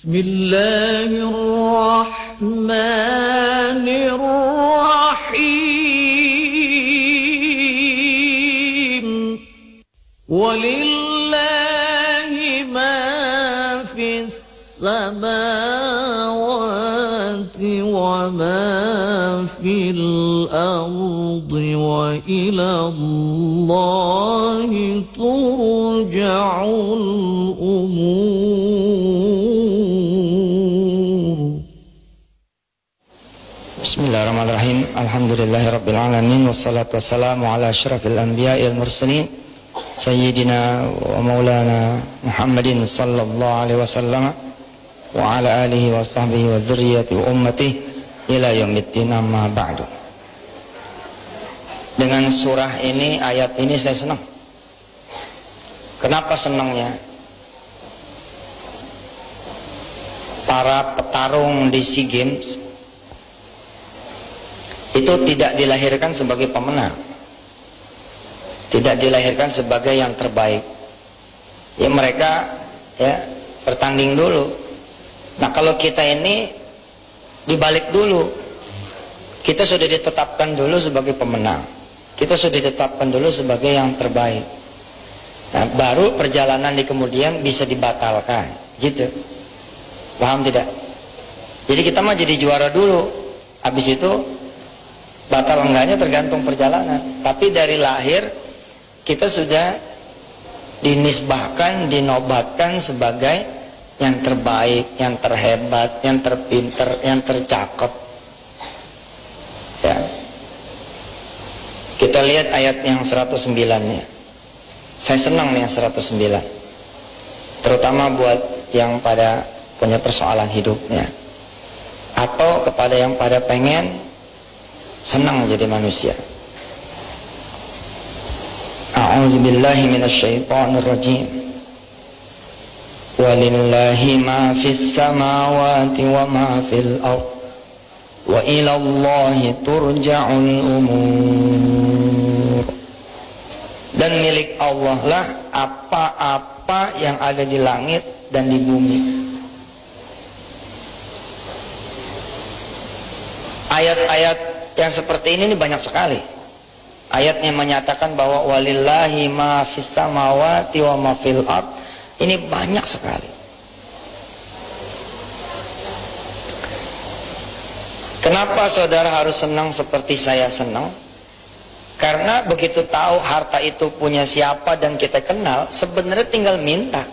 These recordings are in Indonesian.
بسم الله الرحمن الرحيم. ولله ما في السماوات وما في الأرض وإلى الله ترجع الأمور. Bismillahirrahmanirrahim. Alhamdulillahirrabbilalamin. Wassalatu wassalamu ala ashrafil anbiya il mursalin. Sayyidina wa maulana Muhammadin sallallahu alaihi wasallam. Wa ala alihi wa sahbihi wa dhurriyyati wa ummatihi ila yaumiddin amma ba'du. Dengan surah ini, ayat ini saya senang. Kenapa senangnya? Para petarung di SEA Games itu tidak dilahirkan sebagai pemenang. Tidak dilahirkan sebagai yang terbaik. Ya mereka ya bertanding dulu. Nah kalau kita ini dibalik dulu kita sudah ditetapkan dulu sebagai pemenang. Kita sudah ditetapkan dulu sebagai yang terbaik. Nah baru perjalanan di kemudian bisa dibatalkan. Gitu. Paham tidak? Jadi kita mah jadi juara dulu. Habis itu batal enggaknya tergantung perjalanan. Tapi dari lahir kita sudah dinisbahkan dinobatkan sebagai yang terbaik yang terhebat yang terpinter yang tercakep ya. Kita lihat ayat yang 109 nya saya senang nih yang 109 terutama buat yang pada punya persoalan hidupnya. Atau kepada yang pada pengen senang jadi manusia. A'udzu billahi minasyaitonir rajim. Walillahi ma fis samawati wa ma fil ard. Wa ila Allahi turja'ul umur. Dan milik Allah lah apa-apa yang ada di langit dan di bumi. Ayat-ayat yang seperti ini, ini banyak sekali. Ayatnya menyatakan bahwa walillahi ma fis samawati wa ma fil ard. Ini banyak sekali. Kenapa saudara harus senang seperti saya senang? Karena begitu tahu harta itu punya siapa dan kita kenal, sebenarnya tinggal minta.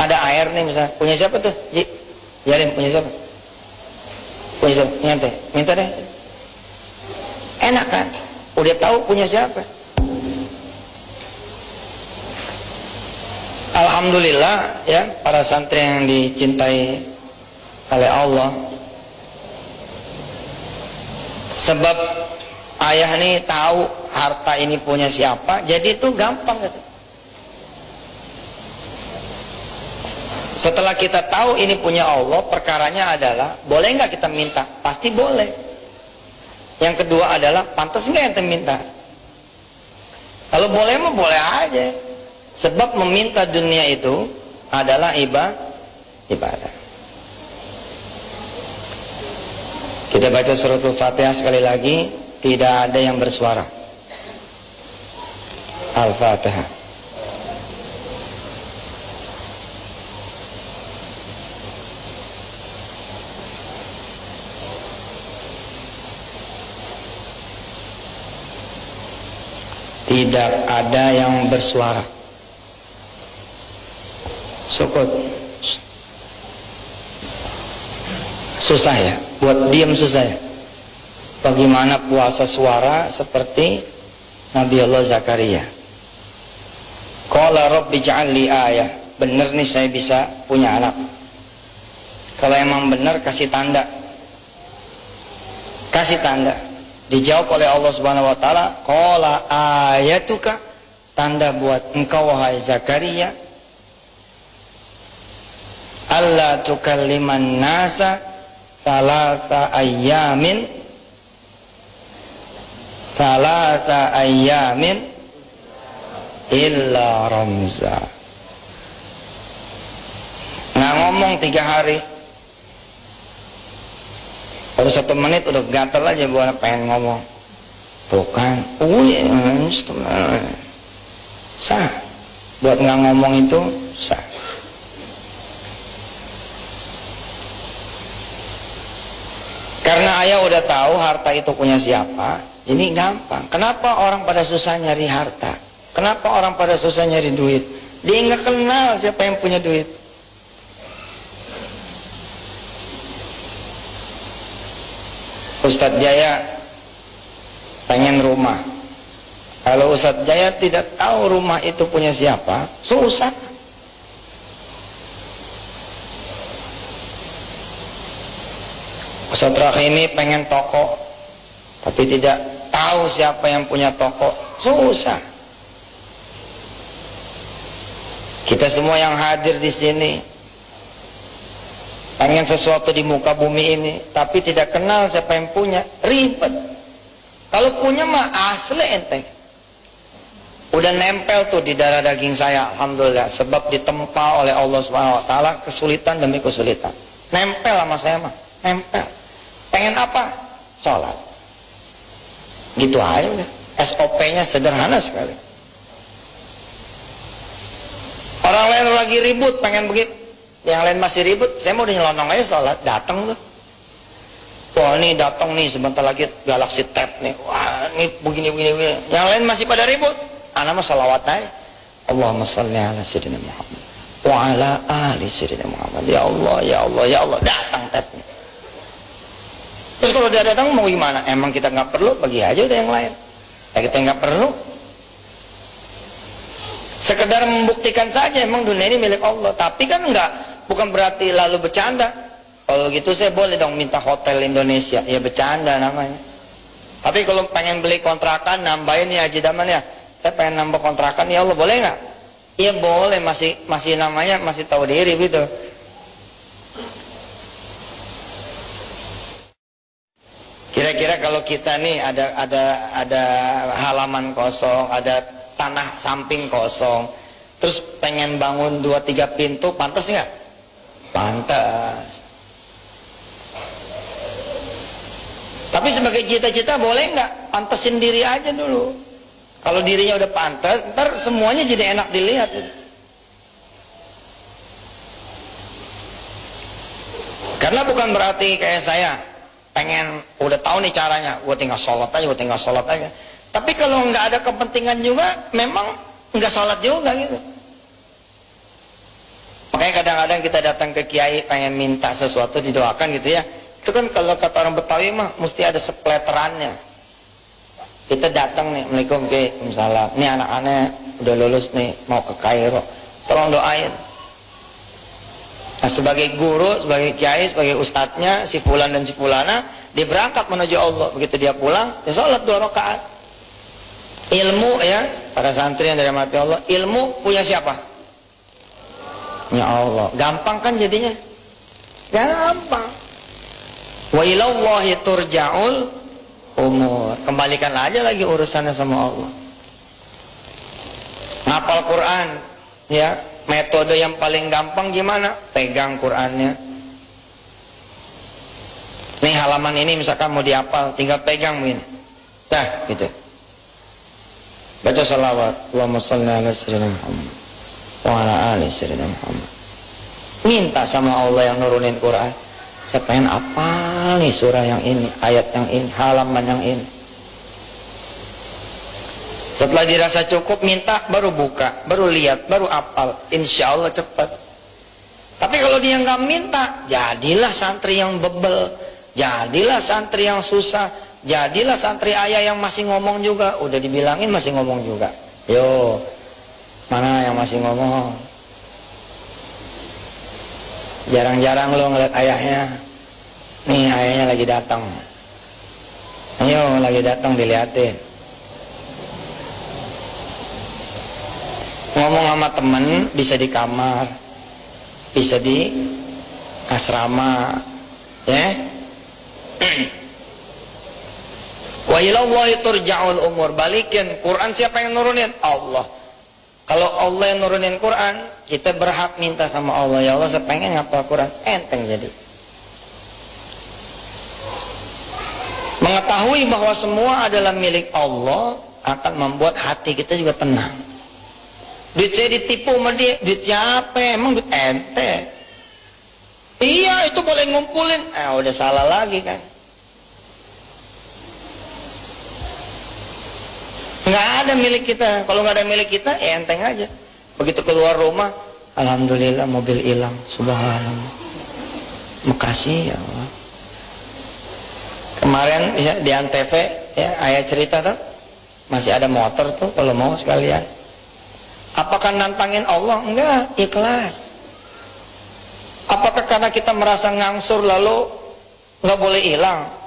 Ada air nih misalnya, punya siapa tuh? Ji, Jarin punya siapa? Punya siapa? Nyante. Minta deh. Enak kan? Udah tahu punya siapa. Alhamdulillah ya para santri yang dicintai oleh Allah. Sebab ayah ini tahu harta ini punya siapa, jadi itu gampang gitu. Setelah kita tahu ini punya Allah, perkaranya adalah boleh nggak kita minta? Pasti boleh. Yang kedua adalah pantas nggak yang minta? Kalau boleh mah boleh aja. Sebab meminta dunia itu adalah ibadah. Kita baca suratul Fatihah sekali lagi, tidak ada yang bersuara. Al-Fatihah. Tidak ada yang bersuara. Sukut. Susah ya, buat diam susah ya. Bagaimana puasa suara seperti Nabi Allah Zakaria. Qala rabbi ja'alli ayah. Bener nih saya bisa punya anak. Kalau emang bener kasih tanda. Kasih tanda Dijawab oleh Allah Subhanahu wa taala, "Qala ayatuka" tanda buat engkau wahai Zakaria. Allah tukalliman nasa talata ayyamin. Talata ayyamin illa ramza. Nggak ngomong tiga hari baru satu menit udah gatel aja buat pengen ngomong. Tuh kan oh ya sah. Buat nggak ngomong itu sah. Karena ayah udah tahu harta itu punya siapa ini gampang. Kenapa orang pada susah nyari harta? Kenapa orang pada susah nyari duit? Dia nggak kenal siapa yang punya duit Ustadz Jaya pengen rumah. Kalau Ustadz Jaya tidak tahu rumah itu punya siapa, susah. Ustadz ini pengen toko, tapi tidak tahu siapa yang punya toko, susah. Kita semua yang hadir di sini pengen sesuatu di muka bumi ini tapi tidak kenal siapa yang punya. Ribet. Kalau punya mah asli ente. Udah nempel tuh di darah daging saya alhamdulillah. Sebab ditempa oleh Allah Subhanahu wa taala kesulitan demi kesulitan. Nempel sama saya mah. Nempel. Pengen apa? Sholat. Gitu aja udah. SOP-nya sederhana sekali. Orang lain lagi ribut pengen begitu yang lain masih ribut saya mau nyelonong aja sholat datang tuh. Wah ini datang nih sebentar lagi Galaxy Tab nih. Wah ini begini begini, begini. yang lain masih pada ribut. Anak mah sholawat aja. Allahumma salli ala sayyidina Muhammad. Wa ala ali sayyidina Muhammad. Ya Allah ya Allah ya Allah. Datang tabnya terus kalau dia datang mau gimana? Emang kita nggak perlu? Bagi aja udah yang lain. Ya kita nggak perlu. Sekedar membuktikan saja emang dunia ini milik Allah. Tapi kan enggak bukan berarti lalu bercanda. Kalau gitu saya boleh dong minta hotel Indonesia. Ya bercanda namanya. Tapi kalau pengen beli kontrakan nambahin ya Haji Daman ya. Saya pengen nambah kontrakan ya Allah boleh nggak? Iya boleh. Masih masih namanya masih tahu diri gitu. Kira-kira kalau kita nih ada ada ada halaman kosong, ada tanah samping kosong, terus pengen bangun dua tiga pintu, pantas nggak? Pantas. Tapi sebagai cita-cita boleh nggak pantesin diri aja dulu. Kalau dirinya udah pantas, ntar semuanya jadi enak dilihat. Karena bukan berarti kayak saya pengen udah tahu nih caranya, gue tinggal sholat aja, gue tinggal sholat aja. Tapi kalau nggak ada kepentingan juga, memang nggak sholat juga gitu. Makanya kadang-kadang kita datang ke kiai pengen minta sesuatu didoakan gitu ya. Itu kan kalau kata orang Betawi mah mesti ada sepleterannya. Kita datang nih, Assalamualaikum Kiai, misalnya, ini anak-anak udah lulus nih, mau ke Kairo. Tolong doain. Nah, sebagai guru, sebagai kiai, sebagai ustadznya, si fulan dan si fulana, dia berangkat menuju Allah. Begitu dia pulang, dia sholat dua rakaat. Ilmu ya, para santri yang dari mati Allah, ilmu punya siapa? Ya Allah. Gampang kan jadinya? Gampang. Wa ilallahi turja'ul umur. Kembalikan aja lagi urusannya sama Allah. Ngapal Quran, ya, metode yang paling gampang gimana? Pegang Qurannya. Nih halaman ini misalkan mau diapal, tinggal pegang begini. Dah, gitu. Baca salawat. Allahumma salli ala sayyidina Muhammad wa ala ali sayyidina Muhammad. Minta sama Allah yang nurunin Quran. Saya pengen apa nih surah yang ini, ayat yang ini, halaman yang ini. Setelah dirasa cukup, minta baru buka, baru lihat, baru apal. Insya Allah cepat. Tapi kalau dia nggak minta, jadilah santri yang bebel, jadilah santri yang susah, jadilah santri ayah yang masih ngomong juga. Udah dibilangin masih ngomong juga. Yo, Mana yang masih ngomong? Jarang-jarang lo ngeliat ayahnya. Nih ayahnya lagi datang. Ayo lagi datang dilihatin. Ngomong sama temen bisa di kamar, bisa di asrama, ya. Wa ilallahi turja'ul umur. Balikin Quran siapa yang nurunin? Allah. Kalau Allah yang nurunin Quran, kita berhak minta sama Allah. Ya Allah saya pengen ngapal Quran. Enteng jadi. Mengetahui bahwa semua adalah milik Allah akan membuat hati kita juga tenang. Duit saya ditipu sama dia. Duit siapa? Emang duit ente? Iya itu boleh ngumpulin. Eh udah salah lagi kan nggak ada milik kita. Kalau nggak ada milik kita ya enteng aja. Begitu keluar rumah alhamdulillah mobil hilang. Subhanallah. Makasih ya Allah. Kemarin ya, di antv ya ayah cerita tuh masih ada motor tuh kalau mau sekalian. Apakah nantangin Allah? Enggak ikhlas. Apakah karena kita merasa ngangsur lalu nggak boleh hilang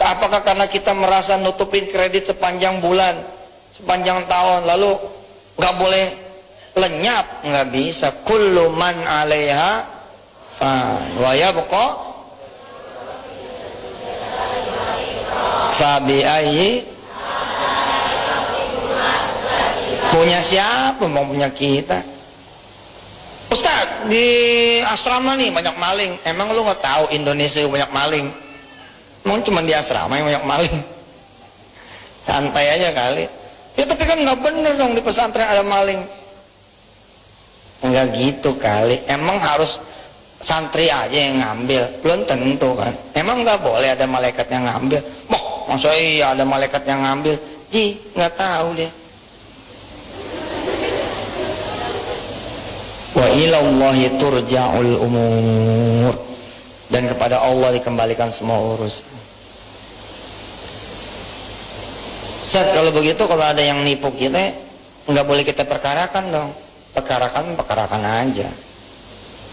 apakah karena kita merasa nutupin kredit sepanjang bulan sepanjang tahun lalu nggak boleh lenyap? Nggak bisa. Kullu man alaiha fan wa yabqa Fabi ayyi punya siapa mau punya kita? Ustaz di asrama nih banyak maling. Emang lu nggak tahu Indonesia banyak maling emang cuma di asrama yang banyak maling. Santai aja kali. Ya tapi kan nggak bener dong di pesantren ada maling. Nggak gitu kali. Emang harus santri aja yang ngambil. Belum tentu kan. Emang nggak boleh ada malaikat yang ngambil. Boh, masa iya ada malaikat yang ngambil? Ji nggak tahu dia. Wa ilallahi turja'ul umur dan kepada Allah dikembalikan semua urusan Set kalau begitu kalau ada yang nipu kita nggak boleh kita perkarakan dong perkarakan perkarakan aja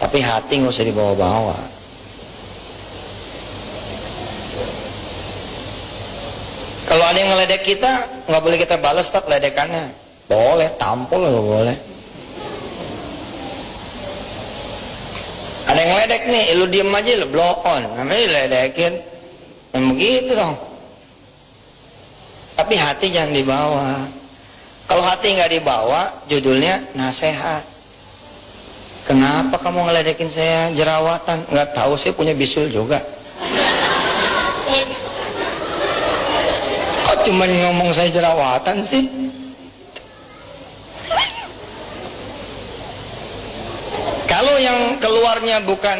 tapi hati nggak usah dibawa-bawa Kalau ada yang ngeledek kita, nggak boleh kita balas tak ledekannya. Boleh, tampol lo boleh. Ada yang ngeledek nih, lu diem aja lu blow on, namanya ledekin. Yang begitu dong. Tapi hati jangan dibawa. Kalau hati nggak dibawa, judulnya nasehat. Kenapa kamu ngeledekin saya jerawatan? Nggak tahu, saya punya bisul juga. cuma ngomong saya jerawatan sih? Kalau yang keluarnya bukan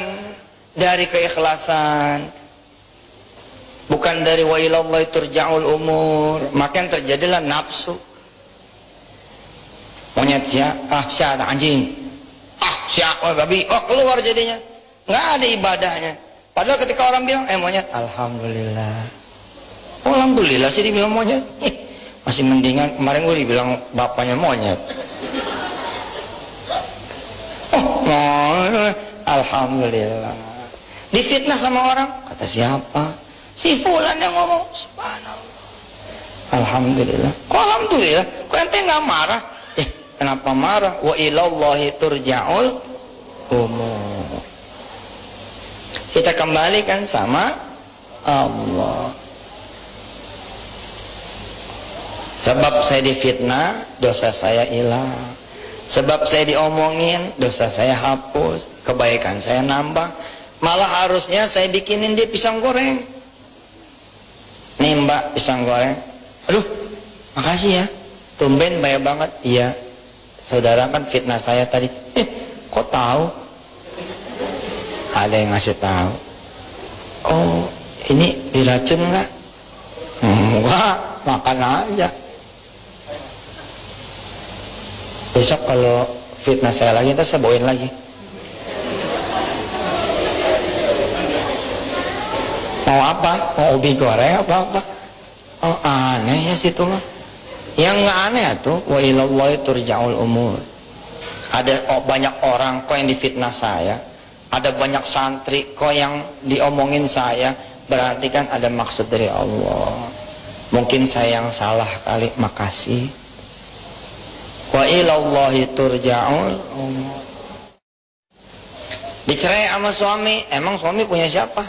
dari keikhlasan, bukan dari wa ilallahi turja'ul umur, maka terjadilah nafsu. Monyet ya, ah syah anjing. Ah syah oh, babi, oh keluar jadinya. Nggak ada ibadahnya. Padahal ketika orang bilang, eh monyet, alhamdulillah. Oh, Alhamdulillah sih dibilang monyet. Masih mendingan kemarin gue dibilang bapaknya monyet. Oh, Alhamdulillah. Difitnah sama orang, kata siapa? Si Fulan yang ngomong, subhanallah. Alhamdulillah. Kok alhamdulillah? Kok ente nggak marah? Eh, kenapa marah? Wa ilallahi turja'ul umur. Kita kembalikan sama Allah. Sebab saya difitnah, dosa saya hilang. Sebab saya diomongin, dosa saya hapus. Kebaikan saya nambah. Malah harusnya saya bikinin dia pisang goreng. Nih mbak, pisang goreng. Aduh, makasih ya. Tumben bayar banget. Iya. Saudara kan fitnah saya tadi. Eh, kok tahu? Ada yang ngasih tahu. Oh, ini diracun nggak? Enggak, makan aja. Besok kalau fitnah saya lagi terus saya bawain lagi. Mau apa? Mau ubi goreng apa apa? Oh aneh ya situ mah. Yang nggak aneh tuh wa ilallahi turja'ul umur. Ada oh, banyak orang kok yang difitnah saya. Ada banyak santri kok yang diomongin saya. Berarti kan ada maksud dari Allah. Mungkin saya yang salah kali makasih wa ilallahi turja'ul dicerai sama suami emang suami punya siapa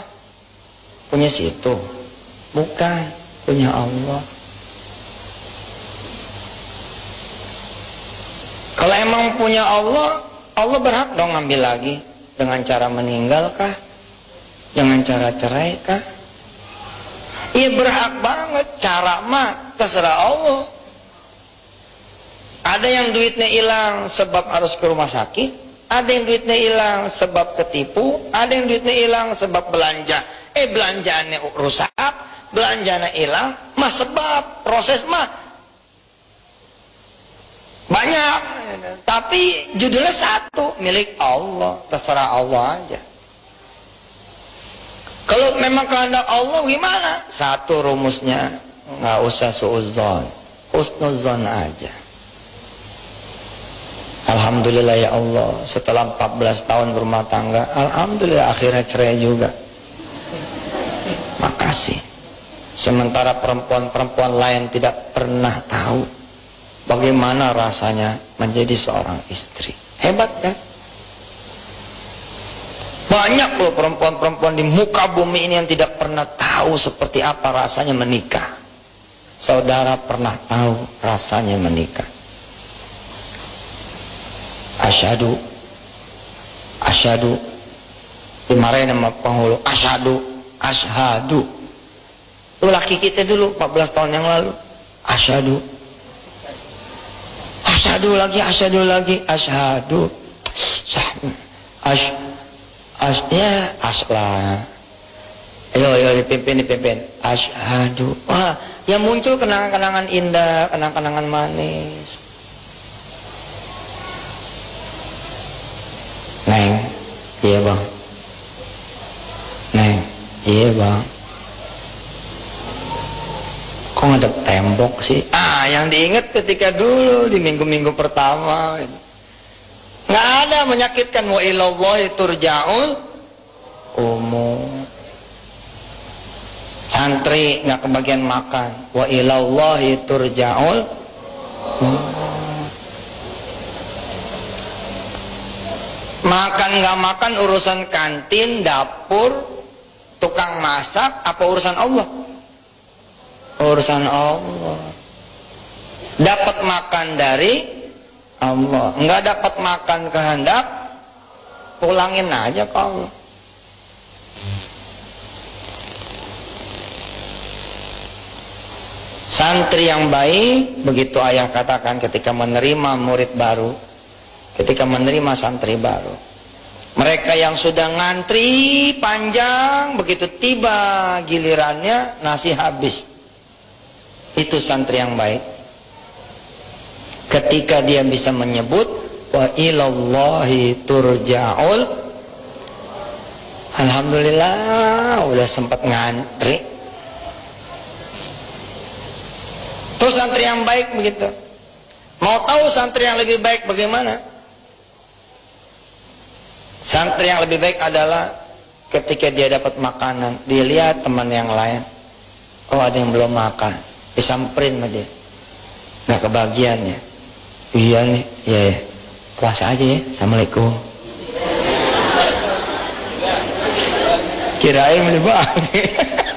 punya situ bukan punya Allah kalau Kalau emang punya Allah, Allah berhak dong ngambil lagi. Dengan cara meninggalkah? Dengan cara cerai kah? Iya berhak banget. Cara mah terserah Allah. Ada yang duitnya hilang sebab harus ke rumah sakit. Ada yang duitnya hilang sebab ketipu. Ada yang duitnya hilang sebab belanja. Eh belanjaannya rusak. Belanjanya hilang. Mah sebab proses mah banyak. Tapi judulnya satu. Milik Allah. Terserah Allah aja. Kalau memang kehendak Allah gimana? Satu rumusnya. nggak usah suuzon. Husnuzon aja. Alhamdulillah ya Allah. Setelah 14 tahun berumah tangga. Alhamdulillah akhirnya cerai juga. Makasih. Sementara perempuan-perempuan lain tidak pernah tahu Bagaimana rasanya menjadi seorang istri? Hebat kan? Banyak loh perempuan-perempuan di muka bumi ini yang tidak pernah tahu seperti apa rasanya menikah. Saudara pernah tahu rasanya menikah. Asyadu. Asyadu. Dimarahin sama penghulu. Asyadu. Asyhadu. Itu laki kita dulu 14 tahun yang lalu. Asyadu asyhadu lagi asyhadu lagi asyhadu ash ash ya aslah ayo ayo dipimpin dipimpin asyhadu wah yang muncul kenangan-kenangan indah kenangan-kenangan manis neng iya bang. Neng iya bang. Kok ada tembok sih? Ah yang diingat ketika dulu di minggu-minggu pertama. Nggak ada menyakitkan. Wa ilallahi turja'ul umum santri nggak kebagian makan. Wa ilallahi turja'ul makan nggak makan urusan kantin dapur tukang masak apa urusan Allah? Urusan Allah. Dapat makan dari Allah. Nggak dapat makan kehendak pulangin aja ke Allah. Santri yang baik begitu ayah katakan ketika menerima murid baru ketika menerima santri baru. Mereka yang sudah ngantri panjang begitu tiba gilirannya nasi habis. Itu santri yang baik. Ketika dia bisa menyebut wa ilallahi turja'ul Alhamdulillah udah sempat ngantri. Terus santri yang baik begitu. Mau tahu santri yang lebih baik bagaimana santri yang lebih baik adalah ketika dia dapat makanan dia lihat teman yang lain. Oh ada yang belum makan. Disamperin sama dia. Nggak kebagiannya iya nih ya, ya puasa aja ya. Assalamualaikum. Kirain bagi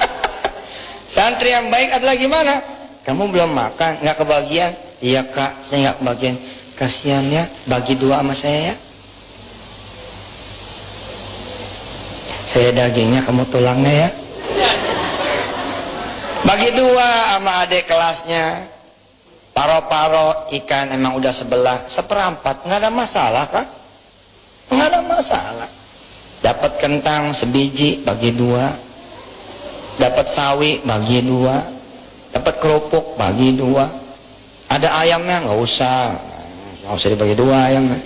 santri yang baik adalah gimana? Kamu belum makan nggak kebagian. Iya kak saya nggak kebagian. Kasihan ya bagi dua sama saya ya saya dagingnya kamu tulangnya ya bagi dua sama adik kelasnya. Paro-paro ikan emang udah sebelah. Seperempat. nggak ada masalah kan? nggak ada masalah. Dapat kentang sebiji bagi dua. Dapat sawi bagi dua. Dapat kerupuk bagi dua. Ada ayamnya nggak usah. nggak usah dibagi dua ayamnya.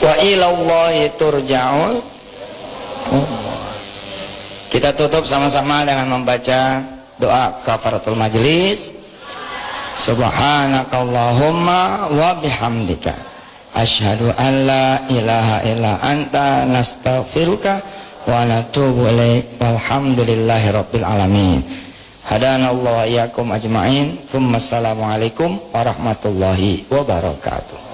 Wa ilallahi turja'ul kita tutup sama-sama dengan membaca doa kafaratul majlis. Subhanakallahumma wa bihamdika asyhadu an la ilaha illa anta nastaghfiruka wa natubu ilaik walhamdulillahi rabbil alamin. Hadanallahu iyyakum ajmain. Tsumma assalamu alaikum warahmatullahi wabarakatuh.